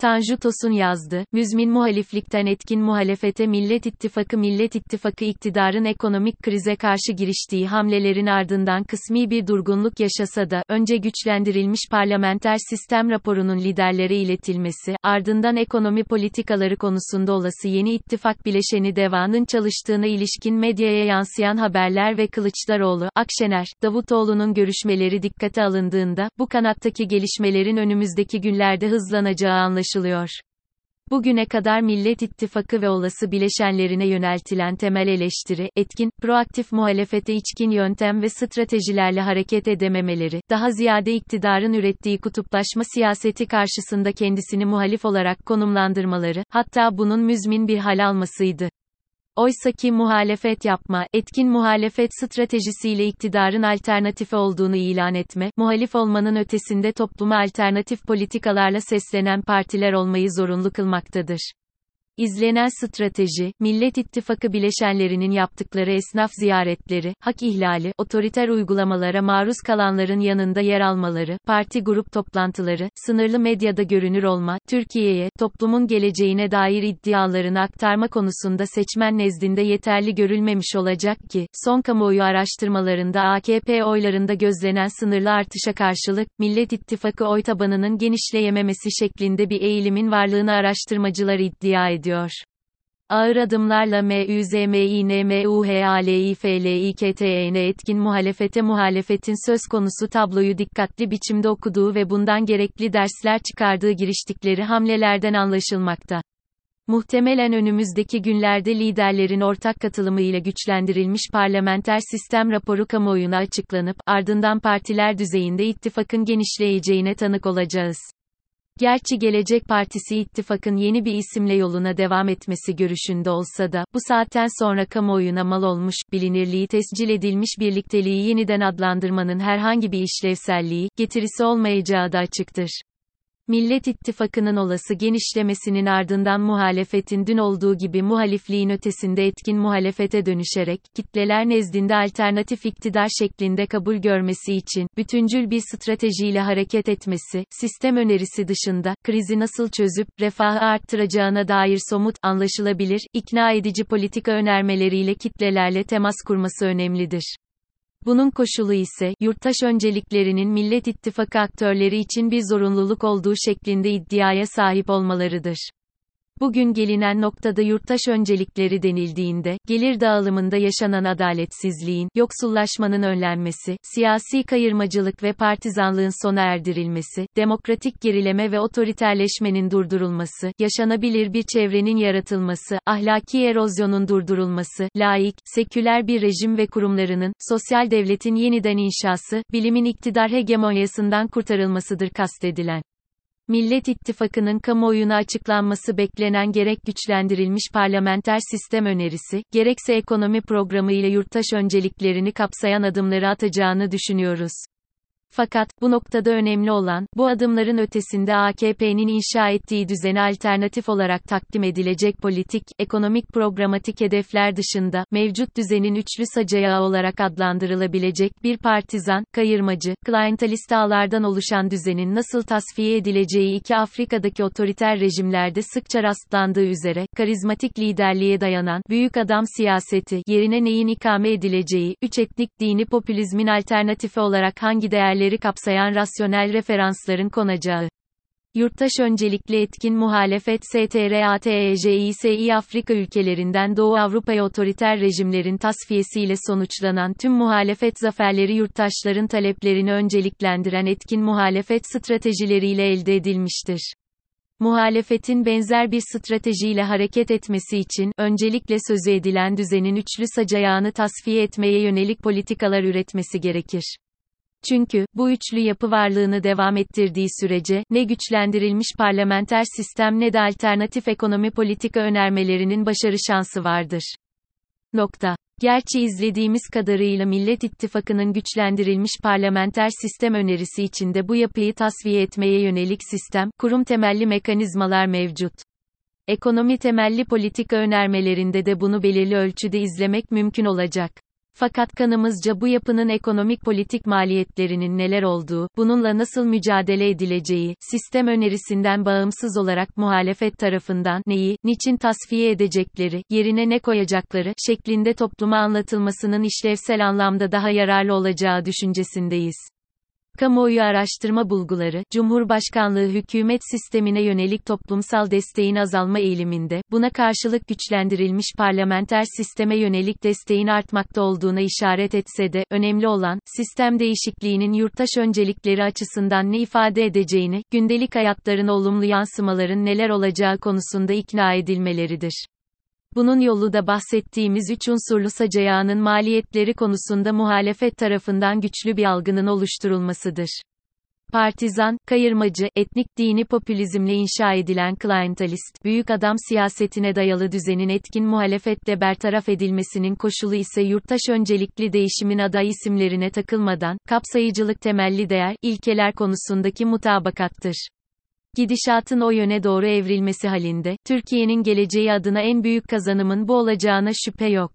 Tanju Tosun yazdı, müzmin muhaliflikten etkin muhalefete Millet İttifakı Millet İttifakı iktidarın ekonomik krize karşı giriştiği hamlelerin ardından kısmi bir durgunluk yaşasa da, önce güçlendirilmiş parlamenter sistem raporunun liderlere iletilmesi, ardından ekonomi politikaları konusunda olası yeni ittifak bileşeni devanın çalıştığına ilişkin medyaya yansıyan haberler ve Kılıçdaroğlu, Akşener, Davutoğlu'nun görüşmeleri dikkate alındığında, bu kanattaki gelişmelerin önümüzdeki günlerde hızlanacağı anlaşılıyor anlaşılıyor. Bugüne kadar Millet İttifakı ve olası bileşenlerine yöneltilen temel eleştiri, etkin, proaktif muhalefete içkin yöntem ve stratejilerle hareket edememeleri, daha ziyade iktidarın ürettiği kutuplaşma siyaseti karşısında kendisini muhalif olarak konumlandırmaları, hatta bunun müzmin bir hal almasıydı. Oysaki muhalefet yapma, etkin muhalefet stratejisiyle iktidarın alternatifi olduğunu ilan etme, muhalif olmanın ötesinde topluma alternatif politikalarla seslenen partiler olmayı zorunlu kılmaktadır. İzlenen strateji, Millet İttifakı bileşenlerinin yaptıkları esnaf ziyaretleri, hak ihlali, otoriter uygulamalara maruz kalanların yanında yer almaları, parti grup toplantıları, sınırlı medyada görünür olma, Türkiye'ye, toplumun geleceğine dair iddialarını aktarma konusunda seçmen nezdinde yeterli görülmemiş olacak ki, son kamuoyu araştırmalarında AKP oylarında gözlenen sınırlı artışa karşılık, Millet İttifakı oy tabanının genişleyememesi şeklinde bir eğilimin varlığını araştırmacılar iddia ediyor ediyor. Ağır adımlarla MÜZMİNMUHALİFLİKTEN etkin muhalefete muhalefetin söz konusu tabloyu dikkatli biçimde okuduğu ve bundan gerekli dersler çıkardığı giriştikleri hamlelerden anlaşılmakta. Muhtemelen önümüzdeki günlerde liderlerin ortak katılımıyla güçlendirilmiş parlamenter sistem raporu kamuoyuna açıklanıp, ardından partiler düzeyinde ittifakın genişleyeceğine tanık olacağız. Gerçi Gelecek Partisi ittifakın yeni bir isimle yoluna devam etmesi görüşünde olsa da, bu saatten sonra kamuoyuna mal olmuş, bilinirliği tescil edilmiş birlikteliği yeniden adlandırmanın herhangi bir işlevselliği, getirisi olmayacağı da açıktır. Millet İttifakı'nın olası genişlemesinin ardından muhalefetin dün olduğu gibi muhalifliğin ötesinde etkin muhalefete dönüşerek, kitleler nezdinde alternatif iktidar şeklinde kabul görmesi için, bütüncül bir stratejiyle hareket etmesi, sistem önerisi dışında, krizi nasıl çözüp, refahı arttıracağına dair somut, anlaşılabilir, ikna edici politika önermeleriyle kitlelerle temas kurması önemlidir. Bunun koşulu ise, yurttaş önceliklerinin Millet İttifakı aktörleri için bir zorunluluk olduğu şeklinde iddiaya sahip olmalarıdır. Bugün gelinen noktada yurttaş öncelikleri denildiğinde, gelir dağılımında yaşanan adaletsizliğin, yoksullaşmanın önlenmesi, siyasi kayırmacılık ve partizanlığın sona erdirilmesi, demokratik gerileme ve otoriterleşmenin durdurulması, yaşanabilir bir çevrenin yaratılması, ahlaki erozyonun durdurulması, laik, seküler bir rejim ve kurumlarının, sosyal devletin yeniden inşası, bilimin iktidar hegemonyasından kurtarılmasıdır kastedilen. Millet İttifakı'nın kamuoyuna açıklanması beklenen gerek güçlendirilmiş parlamenter sistem önerisi, gerekse ekonomi programı ile yurttaş önceliklerini kapsayan adımları atacağını düşünüyoruz. Fakat, bu noktada önemli olan, bu adımların ötesinde AKP'nin inşa ettiği düzene alternatif olarak takdim edilecek politik, ekonomik programatik hedefler dışında, mevcut düzenin üçlü sacayağı olarak adlandırılabilecek bir partizan, kayırmacı, klientelist ağlardan oluşan düzenin nasıl tasfiye edileceği iki Afrika'daki otoriter rejimlerde sıkça rastlandığı üzere, karizmatik liderliğe dayanan, büyük adam siyaseti, yerine neyin ikame edileceği, üç etnik dini popülizmin alternatifi olarak hangi değerli değerleri kapsayan rasyonel referansların konacağı. Yurttaş öncelikli etkin muhalefet STRATEJISİ Afrika ülkelerinden Doğu Avrupa'ya otoriter rejimlerin tasfiyesiyle sonuçlanan tüm muhalefet zaferleri yurttaşların taleplerini önceliklendiren etkin muhalefet stratejileriyle elde edilmiştir. Muhalefetin benzer bir stratejiyle hareket etmesi için, öncelikle sözü edilen düzenin üçlü sacayağını tasfiye etmeye yönelik politikalar üretmesi gerekir. Çünkü, bu üçlü yapı varlığını devam ettirdiği sürece, ne güçlendirilmiş parlamenter sistem ne de alternatif ekonomi politika önermelerinin başarı şansı vardır. Nokta. Gerçi izlediğimiz kadarıyla Millet İttifakı'nın güçlendirilmiş parlamenter sistem önerisi içinde bu yapıyı tasfiye etmeye yönelik sistem, kurum temelli mekanizmalar mevcut. Ekonomi temelli politika önermelerinde de bunu belirli ölçüde izlemek mümkün olacak. Fakat kanımızca bu yapının ekonomik politik maliyetlerinin neler olduğu, bununla nasıl mücadele edileceği, sistem önerisinden bağımsız olarak muhalefet tarafından neyi, niçin tasfiye edecekleri, yerine ne koyacakları, şeklinde topluma anlatılmasının işlevsel anlamda daha yararlı olacağı düşüncesindeyiz. Kamuoyu araştırma bulguları, Cumhurbaşkanlığı hükümet sistemine yönelik toplumsal desteğin azalma eğiliminde, buna karşılık güçlendirilmiş parlamenter sisteme yönelik desteğin artmakta olduğuna işaret etse de, önemli olan, sistem değişikliğinin yurttaş öncelikleri açısından ne ifade edeceğini, gündelik hayatların olumlu yansımaların neler olacağı konusunda ikna edilmeleridir. Bunun yolu da bahsettiğimiz üç unsurlu sacayağının maliyetleri konusunda muhalefet tarafından güçlü bir algının oluşturulmasıdır. Partizan, kayırmacı, etnik dini popülizmle inşa edilen klientelist, büyük adam siyasetine dayalı düzenin etkin muhalefetle bertaraf edilmesinin koşulu ise yurttaş öncelikli değişimin aday isimlerine takılmadan, kapsayıcılık temelli değer, ilkeler konusundaki mutabakattır. Gidişatın o yöne doğru evrilmesi halinde, Türkiye'nin geleceği adına en büyük kazanımın bu olacağına şüphe yok.